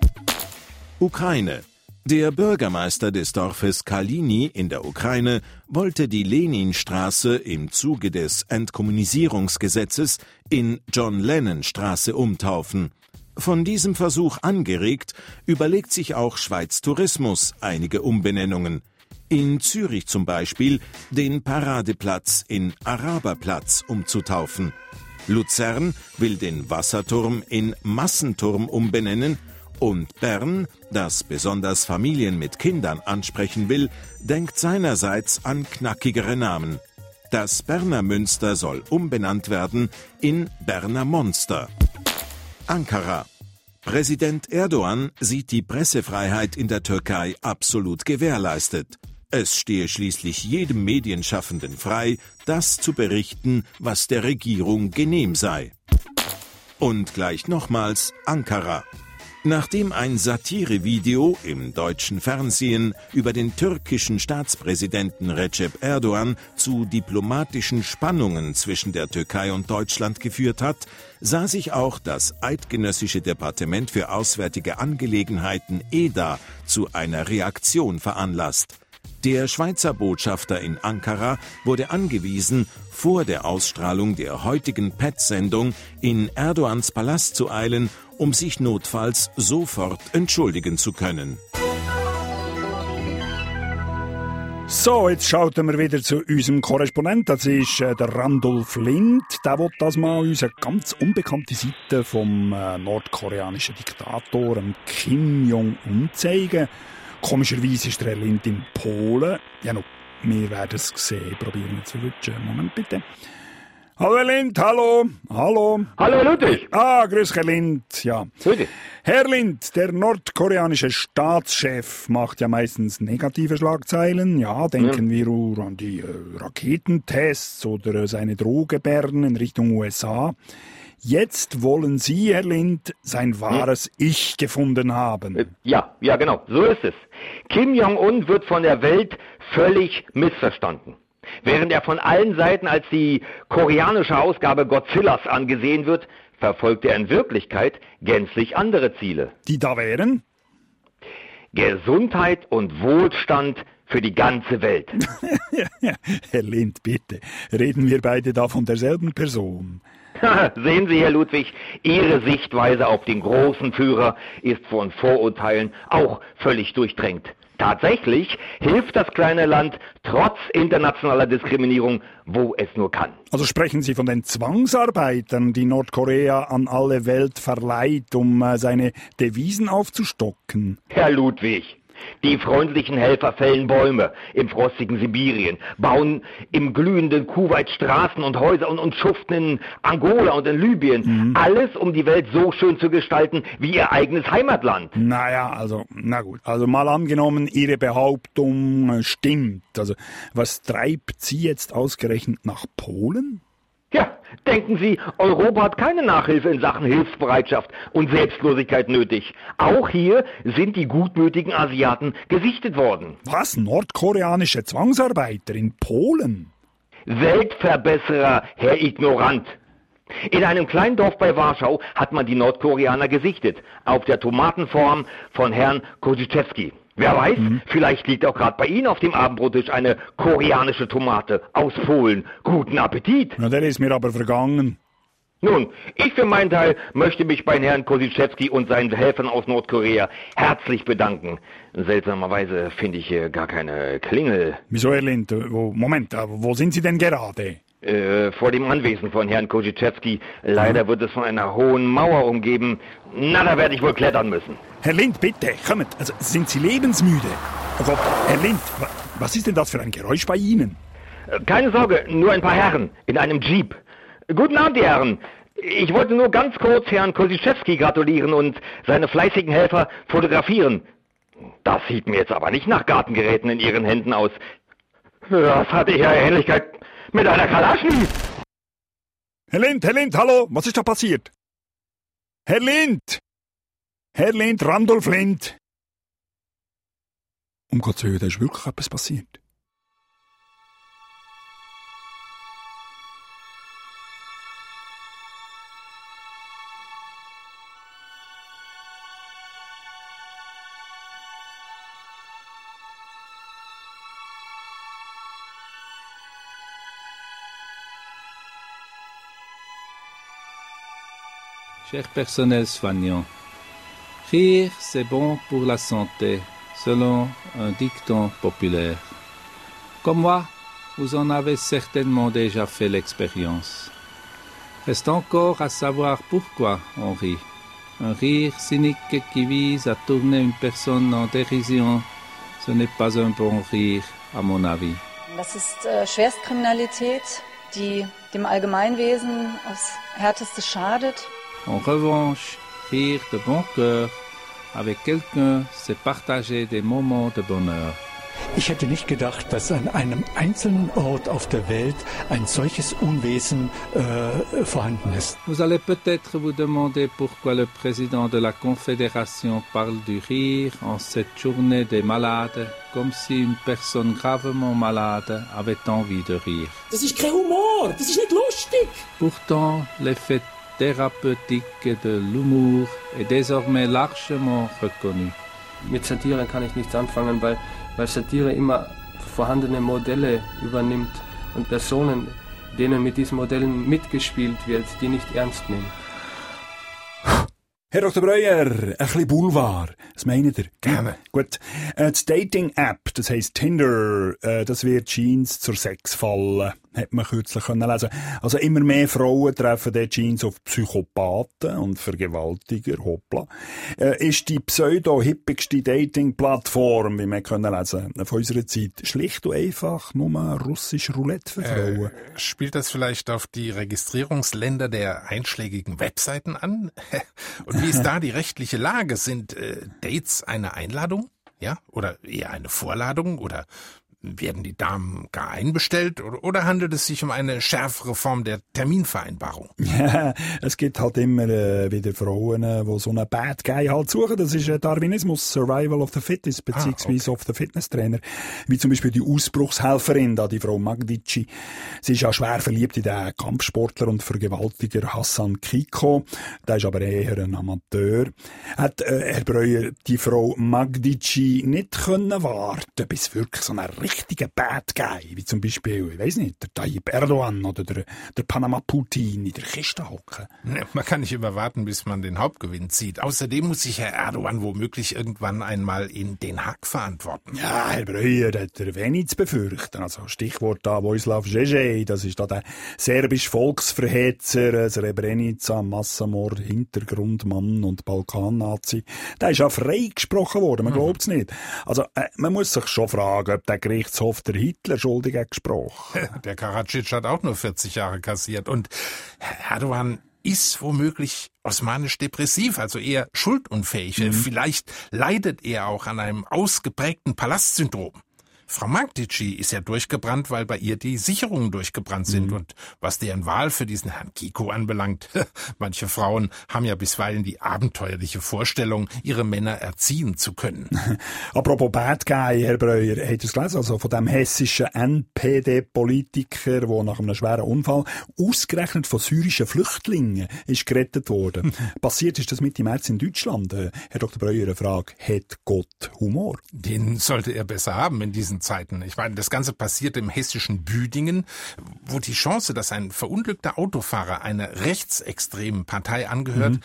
Ukraine. Der Bürgermeister des Dorfes Kalini in der Ukraine wollte die Leninstraße im Zuge des Entkommunisierungsgesetzes in John Lennon Straße umtaufen. Von diesem Versuch angeregt, überlegt sich auch Schweiz Tourismus einige Umbenennungen. In Zürich zum Beispiel den Paradeplatz in Araberplatz umzutaufen. Luzern will den Wasserturm in Massenturm umbenennen und Bern, das besonders Familien mit Kindern ansprechen will, denkt seinerseits an knackigere Namen. Das Berner Münster soll umbenannt werden in Berner Monster. Ankara. Präsident Erdogan sieht die Pressefreiheit in der Türkei absolut gewährleistet. Es stehe schließlich jedem Medienschaffenden frei, das zu berichten, was der Regierung genehm sei. Und gleich nochmals Ankara. Nachdem ein Satirevideo im deutschen Fernsehen über den türkischen Staatspräsidenten Recep Erdogan zu diplomatischen Spannungen zwischen der Türkei und Deutschland geführt hat, sah sich auch das Eidgenössische Departement für Auswärtige Angelegenheiten EDA zu einer Reaktion veranlasst. Der Schweizer Botschafter in Ankara wurde angewiesen, vor der Ausstrahlung der heutigen PET-Sendung in Erdogans Palast zu eilen, um sich notfalls sofort entschuldigen zu können. So, jetzt schalten wir wieder zu unserem Korrespondent. Das ist äh, der Randolph Lind. Der will das mal uns eine ganz unbekannte Seite vom äh, nordkoreanischen Diktator Kim Jong-un zeigen. Komischerweise ist der Herr Lind in Polen. Ja, noch, wir werden es sehen. Probieren wir zu rutschen. Moment bitte. Hallo Herr Lind, hallo, hallo. Hallo Ludwig. Ah, grüß Herr Lind, ja. Bitte. Herr Lind, der nordkoreanische Staatschef macht ja meistens negative Schlagzeilen. Ja, denken wir an die äh, Raketentests oder äh, seine Drohgebärden in Richtung USA. Jetzt wollen Sie, Herr Lind, sein wahres Ich gefunden haben. Ja, ja, genau, so ist es. Kim Jong-un wird von der Welt völlig missverstanden. Während er von allen Seiten als die koreanische Ausgabe Godzillas angesehen wird, verfolgt er in Wirklichkeit gänzlich andere Ziele. Die da wären? Gesundheit und Wohlstand für die ganze Welt. Herr Lind, bitte, reden wir beide da von derselben Person. Sehen Sie, Herr Ludwig, Ihre Sichtweise auf den großen Führer ist von Vorurteilen auch völlig durchdrängt. Tatsächlich hilft das kleine Land trotz internationaler Diskriminierung, wo es nur kann. Also sprechen Sie von den Zwangsarbeitern, die Nordkorea an alle Welt verleiht, um äh, seine Devisen aufzustocken. Herr Ludwig, die freundlichen Helfer fällen Bäume im frostigen Sibirien, bauen im glühenden Kuwait Straßen und Häuser und, und schuften in Angola und in Libyen. Mhm. Alles, um die Welt so schön zu gestalten wie ihr eigenes Heimatland. Naja, also, na gut. Also mal angenommen, Ihre Behauptung äh, stimmt. Also, was treibt Sie jetzt ausgerechnet nach Polen? Ja, denken Sie, Europa hat keine Nachhilfe in Sachen Hilfsbereitschaft und Selbstlosigkeit nötig. Auch hier sind die gutmütigen Asiaten gesichtet worden. Was? Nordkoreanische Zwangsarbeiter in Polen? Weltverbesserer, Herr Ignorant. In einem kleinen Dorf bei Warschau hat man die Nordkoreaner gesichtet, auf der Tomatenform von Herrn Koziczewski. Wer weiß, vielleicht liegt auch gerade bei Ihnen auf dem Abendbrottisch eine koreanische Tomate aus Polen. Guten Appetit! Na, der ist mir aber vergangen. Nun, ich für meinen Teil möchte mich bei Herrn Kosiczewski und seinen Helfern aus Nordkorea herzlich bedanken. Seltsamerweise finde ich hier gar keine Klingel. Wieso, Herr Lind? Moment, äh, wo sind Sie denn gerade? Äh, vor dem Anwesen von Herrn Kosiczewski. Leider wird es von einer hohen Mauer umgeben. Na, da werde ich wohl klettern müssen. Herr Lind, bitte, kommt. Also, sind Sie lebensmüde? Gott, Herr Lind, wa- was ist denn das für ein Geräusch bei Ihnen? Äh, Keine Sorge, nur ein paar Herren in einem Jeep. Guten Abend, die Herren. Ich wollte nur ganz kurz Herrn Kosiczewski gratulieren und seine fleißigen Helfer fotografieren. Das sieht mir jetzt aber nicht nach Gartengeräten in Ihren Händen aus. Das hatte ja Ähnlichkeit mit einer Kalaschen. Herr Lind, Herr Lind, hallo, was ist da passiert? Herr Lind! Herr Lind, Randolph Lind! Um Gottes Willen, da ist wirklich etwas passiert. Personnel soignant, rire, c'est bon pour la santé, selon un dicton populaire. Comme moi, vous en avez certainement déjà fait l'expérience. Reste encore à savoir pourquoi on rit. Un rire cynique qui vise à tourner une personne en dérision, ce n'est pas un bon rire, à mon avis. Das ist äh, Schwerstkriminalität, die dem Allgemeinwesen aufs Härteste schadet. En revanche, rire de bon cœur avec quelqu'un, c'est partager des moments de bonheur. Ich hätte nicht gedacht, dass an einem einzelnen Ort auf der Welt ein solches Unwesen äh, vorhanden ist. Vous allez peut-être vous demander pourquoi le président de la Confédération parle du rire en cette journée des malades, comme si une personne gravement malade avait envie de rire. Das ist kein Humor, das ist nicht lustig. Pourtant, l'effet thérapeutique de l'humour est désormais largement reconnu. Mit Satire kann ich nichts anfangen, weil, weil Satire immer vorhandene Modelle übernimmt und Personen, denen mit diesen Modellen mitgespielt wird, die nicht ernst nehmen. Herr Dr. Breuer, ein bisschen Boulevard. Was meint ihr? Gerne. Gut. Äh, das Dating-App, das heisst Tinder, äh, das wird Jeans zur Sexfalle, hat man kürzlich können lesen. Also immer mehr Frauen treffen dort Jeans auf Psychopathen und Vergewaltiger, hoppla. Äh, ist die pseudo-hippigste Dating-Plattform, wie wir können lesen, von unserer Zeit, schlicht und einfach nur russisch Roulette für Frauen. Äh, spielt das vielleicht auf die Registrierungsländer der einschlägigen Webseiten an? Und wie ist da die rechtliche Lage? Sind äh, Dates eine Einladung? Ja? Oder eher eine Vorladung? Oder werden die Damen gar einbestellt? Oder, handelt es sich um eine schärfere Form der Terminvereinbarung? Ja, es gibt halt immer äh, wieder Frauen, äh, die so einen Bad Guy halt suchen. Das ist äh, Darwinismus, Survival of the Fittest, beziehungsweise of the Fitnesstrainer. Wie zum Beispiel die Ausbruchshelferin, da die Frau Magdici. Sie ist ja schwer verliebt in den Kampfsportler und Vergewaltiger Hassan Kiko. Der ist aber eher ein Amateur. Hat äh, Herr Breuer die Frau Magdici nicht können warten, bis wirklich so ein richtiger Bad Guy, wie zum Beispiel, ich weiß nicht, der Tayyip Erdogan oder der, der Panama Putin in der Kiste hocken. Man kann nicht immer warten, bis man den Hauptgewinn zieht. Außerdem muss sich Herr Erdogan womöglich irgendwann einmal in Den Haag verantworten. Ja, Herr Breuer hat er wenig zu befürchten. Also Stichwort da Vojislav Žežej, das ist da der serbische Volksverhetzer, Srebrenica, Massamord, Hintergrundmann und Balkan-Nazi. Der ist ja freigesprochen worden, man Mhm. glaubt's nicht. Also äh, man muss sich schon fragen, ob der Gerichtshof der Hitler schuldig gesprochen. Der Karadzic hat auch nur 40 Jahre kassiert. Und Herr Erdogan ist womöglich osmanisch-depressiv, also eher schuldunfähig. Mhm. Vielleicht leidet er auch an einem ausgeprägten Palastsyndrom. Frau Magdici ist ja durchgebrannt, weil bei ihr die Sicherungen durchgebrannt sind. Und was deren Wahl für diesen Herrn Kiko anbelangt, manche Frauen haben ja bisweilen die abenteuerliche Vorstellung, ihre Männer erziehen zu können. Apropos Bad Guy, Herr Breuer, habt ihr es gelesen? Also von dem hessischen NPD-Politiker, der nach einem schweren Unfall ausgerechnet von syrischen Flüchtlingen ist gerettet worden. Passiert ist das Mitte März in Deutschland. Äh, Herr Dr. Breuer, eine Frage. Hat Gott Humor? Den sollte er besser haben in diesen Krisenzeiten. Ich meine, das Ganze passiert im hessischen Büdingen, wo die Chance, dass ein verunglückter Autofahrer einer rechtsextremen Partei angehört, Mhm.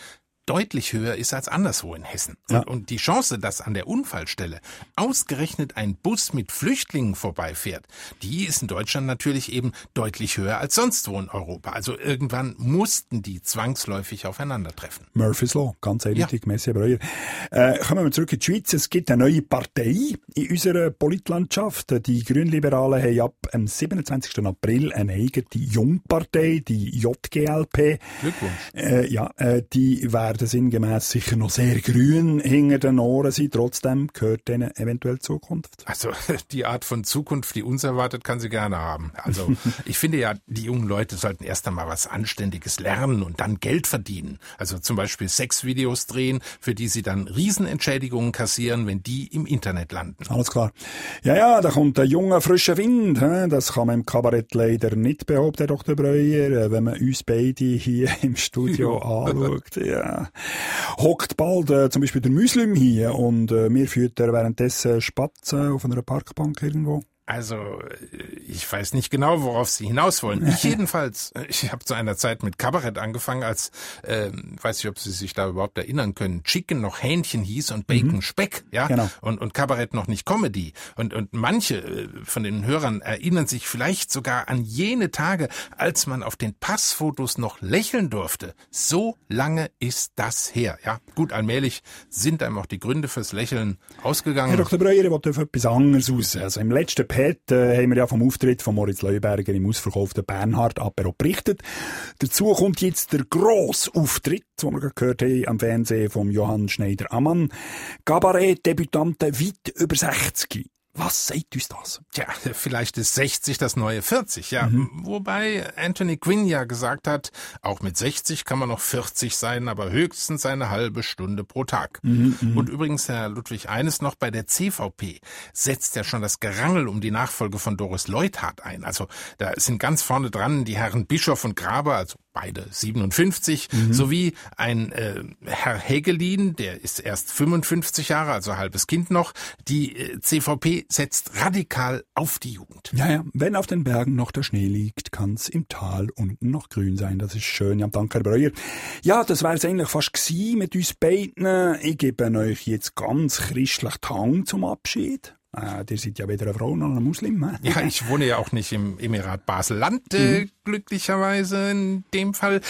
Deutlich höher ist als anderswo in Hessen. Ja. Und, und die Chance, dass an der Unfallstelle ausgerechnet ein Bus mit Flüchtlingen vorbeifährt, die ist in Deutschland natürlich eben deutlich höher als sonst wo in Europa. Also irgendwann mussten die zwangsläufig aufeinandertreffen. Murphy's Law, ganz eindeutig, Messi Breuer. Äh, kommen wir zurück in die Schweiz. Es gibt eine neue Partei in unserer Politlandschaft. Die Grünliberalen haben ab dem 27. April eine eigene Jungpartei, die JGLP. Glückwunsch. Äh, ja, äh, die werden sinngemäß sicher noch sehr grün hinter den Ohren sein. Trotzdem gehört denen eventuell Zukunft. Also die Art von Zukunft, die uns erwartet, kann sie gerne haben. Also ich finde ja, die jungen Leute sollten erst einmal was Anständiges lernen und dann Geld verdienen. Also zum Beispiel Sexvideos drehen, für die sie dann Riesenentschädigungen kassieren, wenn die im Internet landen. Alles klar. Ja, ja, da kommt ein junger, frischer Wind. hä? Das kann man im Kabarett leider nicht behaupten, Herr Dr. Breuer, äh, wenn man uns beide hier im Studio anschaut. Ja. Hockt bald äh, zum Beispiel der Muslim hier und äh, mir führt er währenddessen Spatzen auf einer Parkbank irgendwo. Also, äh, ich weiß nicht genau, worauf Sie hinaus wollen. Ich jedenfalls, äh, ich habe zu einer Zeit mit Kabarett angefangen, als, ähm, weiß ich, ob Sie sich da überhaupt erinnern können, Chicken noch Hähnchen hieß und Bacon Mhm. Speck, ja, Genau. und, und Kabarett noch nicht Comedy. Und, und manche äh, von den Hörern erinnern sich vielleicht sogar an jene Tage, als man auf den Passfotos noch lächeln durfte. So lange ist das her, ja. Gut, allmählich sind einem auch die Gründe fürs Lächeln ausgegangen. Herr Dr. Breuer, ich wollte auf etwas anderes raus. Also im letzten Pet äh, haben wir ja vom Auftritt von Moritz Leuberger im ausverkauften Bernhard Apero berichtet. Dazu kommt jetzt der grosse Auftritt, den wir gehört haben am Fernsehen von Johann Schneider-Ammann. Kabarett-Debütanten weit über 60. Was sagt uns das? Tja, vielleicht ist 60 das neue 40, ja. Mhm. Wobei Anthony Quinn ja gesagt hat, auch mit 60 kann man noch 40 sein, aber höchstens eine halbe Stunde pro Tag. Mhm, mhm. Und übrigens, Herr Ludwig, eines noch bei der CVP setzt ja schon das Gerangel um die Nachfolge von Doris Leuthard ein. Also da sind ganz vorne dran die Herren Bischof und Graber, also beide 57, Mhm. sowie ein äh, Herr Hegelin, der ist erst 55 Jahre, also halbes Kind noch. Die äh, CVP setzt radikal auf die Jugend. Ja, ja, wenn auf den Bergen noch der Schnee liegt, kann's im Tal unten noch grün sein. Das ist schön. Ja, danke, Herr Breuer. Ja, das wär's eigentlich fast gewesen mit uns beiden. Ich gebe euch jetzt ganz christlich Hand zum Abschied. Äh, ihr seid ja weder eine Frau noch ein Muslim. Ja, ich wohne ja auch nicht im Emirat Basel-Land, äh, Mhm. glücklicherweise in dem Fall.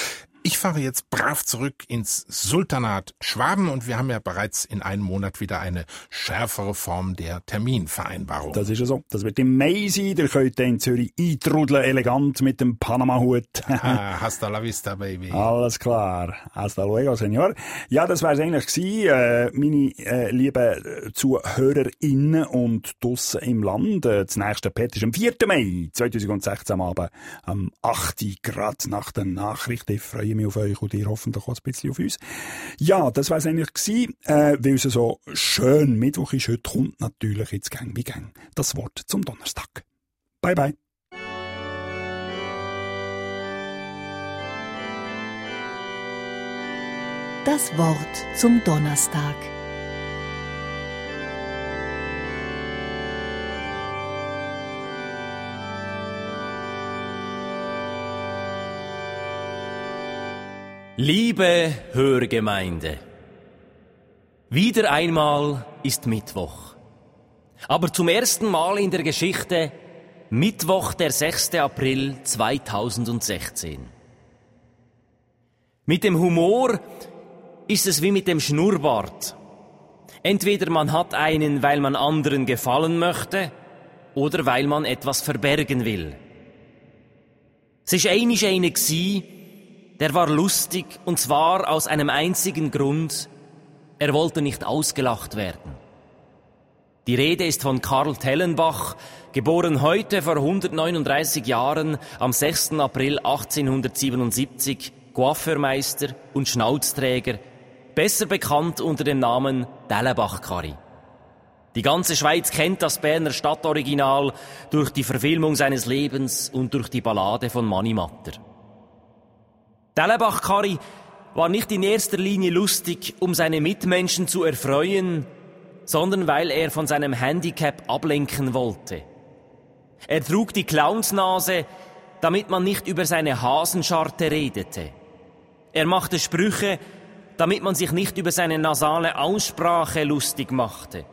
Ich fahre jetzt brav zurück ins Sultanat Schwaben und wir haben ja bereits in einem Monat wieder eine schärfere Form der Terminvereinbarung. Das ist ja so. Das wird im Mai sein. Ihr könnt in Zürich eintrudeln, elegant mit dem Panama-Hut. ah, hasta la vista, baby. Alles klar. Hasta luego, Senor. Ja, das wär's eigentlich gewesen. Äh, meine äh, lieben ZuhörerInnen und draussen im Land. Äh, das nächste Pet ist am 4. Mai 2016 am Abend, am 8. Grad nach den Nachrichten. Ich freue mich auf euch und ihr hoffentlich auch ein bisschen auf uns. Ja, das wär's eigentlich gewesen. Äh, weil es so schön Mittwoch ist, heute kommt natürlich jetzt Gang wie Gang das Wort zum Donnerstag. Bye, bye. Das Wort zum Donnerstag. Liebe Hörgemeinde, wieder einmal ist Mittwoch. Aber zum ersten Mal in der Geschichte Mittwoch, der 6. April 2016. Mit dem Humor ist es wie mit dem Schnurrbart. Entweder man hat einen, weil man anderen gefallen möchte, oder weil man etwas verbergen will. Es ist einisch einer gsi, der war lustig, und zwar aus einem einzigen Grund. Er wollte nicht ausgelacht werden. Die Rede ist von Karl Tellenbach, geboren heute vor 139 Jahren am 6. April 1877, Coiffeurmeister und Schnauzträger, besser bekannt unter dem Namen Dellenbach-Karri. Die ganze Schweiz kennt das Berner Stadtoriginal durch die Verfilmung seines Lebens und durch die Ballade von Manni Matter. Dellenbach-Karri war nicht in erster Linie lustig, um seine Mitmenschen zu erfreuen, sondern weil er von seinem Handicap ablenken wollte. Er trug die Clownsnase, damit man nicht über seine Hasenscharte redete. Er machte Sprüche, damit man sich nicht über seine nasale Aussprache lustig machte.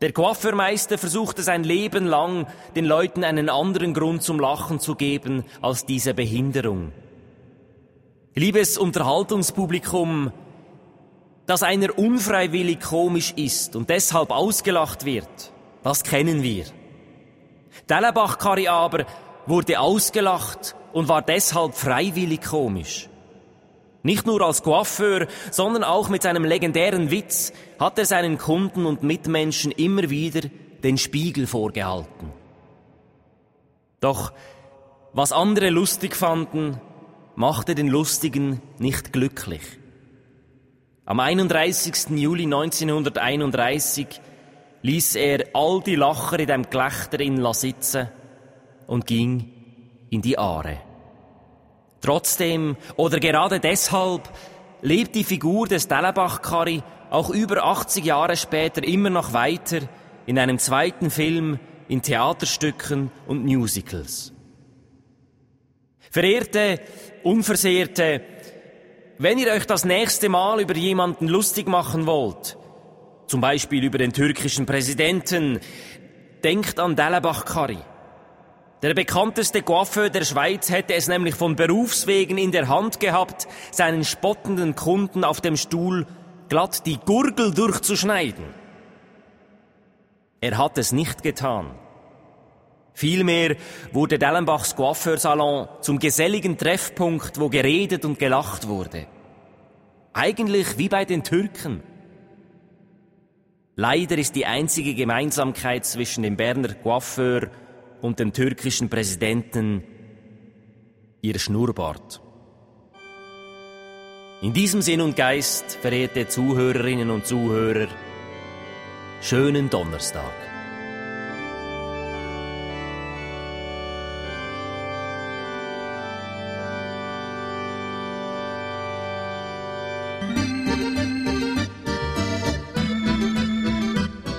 Der Coiffeurmeister versuchte sein Leben lang, den Leuten einen anderen Grund zum Lachen zu geben als diese Behinderung. Liebes Unterhaltungspublikum, dass einer unfreiwillig komisch ist und deshalb ausgelacht wird, das kennen wir. Dellenbach-Kari aber wurde ausgelacht und war deshalb freiwillig komisch. Nicht nur als Coiffeur, sondern auch mit seinem legendären Witz hat er seinen Kunden und Mitmenschen immer wieder den Spiegel vorgehalten. Doch was andere lustig fanden, machte den Lustigen nicht glücklich. Am 31. Juli 1931 ließ er all die Lacher in dem Gelächter in sitzen und ging in die Aare. Trotzdem oder gerade deshalb lebt die Figur des Dellenbach-Kari auch über 80 Jahre später immer noch weiter in einem zweiten Film, in Theaterstücken und Musicals. Verehrte, Unversehrte, wenn ihr euch das nächste Mal über jemanden lustig machen wollt, zum Beispiel über den türkischen Präsidenten, denkt an Dellenbach-Kari. Der bekannteste Coiffeur der Schweiz hätte es nämlich von Berufswegen in der Hand gehabt, seinen spottenden Kunden auf dem Stuhl glatt die Gurgel durchzuschneiden. Er hat es nicht getan. Vielmehr wurde Dellenbachs Coiffeursalon zum geselligen Treffpunkt, wo geredet und gelacht wurde. Eigentlich wie bei den Türken. Leider ist die einzige Gemeinsamkeit zwischen dem Berner Coiffeur und dem türkischen Präsidenten ihr Schnurrbart. In diesem Sinn und Geist, verehrte Zuhörerinnen und Zuhörer, schönen Donnerstag.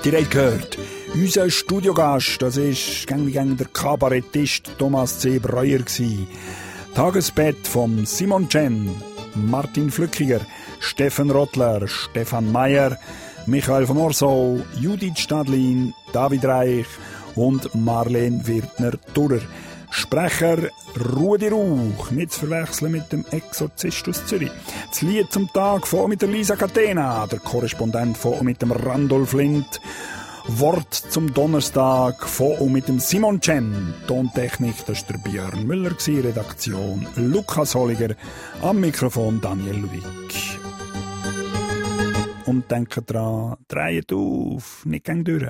Ihr habt gehört, unser Studiogast, das ist gängig der Kabarettist Thomas C. Breuer gsi. Tagesbett vom Simon Chen, Martin Flückiger, Steffen Rottler, Stefan Mayer, Michael von Orsau, Judith Stadlin, David Reich und Marlene Wirtner-Durrer. Sprecher Rudi Rauch, nicht zu verwechseln mit dem Exorzist aus Zürich. Das Lied zum Tag von mit der Lisa Catena, der Korrespondent von mit dem Randolph Lind. Wort zum Donnerstag von mit dem Simon Chen. Tontechnik, das war der Björn Müller, Redaktion Lukas Holliger, am Mikrofon Daniel Ludwig. Und denkt dran, dreht auf, nicht gegen durch.